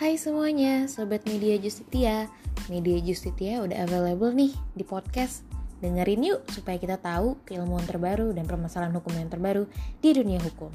Hai semuanya, Sobat Media Justitia. Media Justitia udah available nih di podcast. Dengerin yuk supaya kita tahu keilmuan terbaru dan permasalahan hukum yang terbaru di dunia hukum.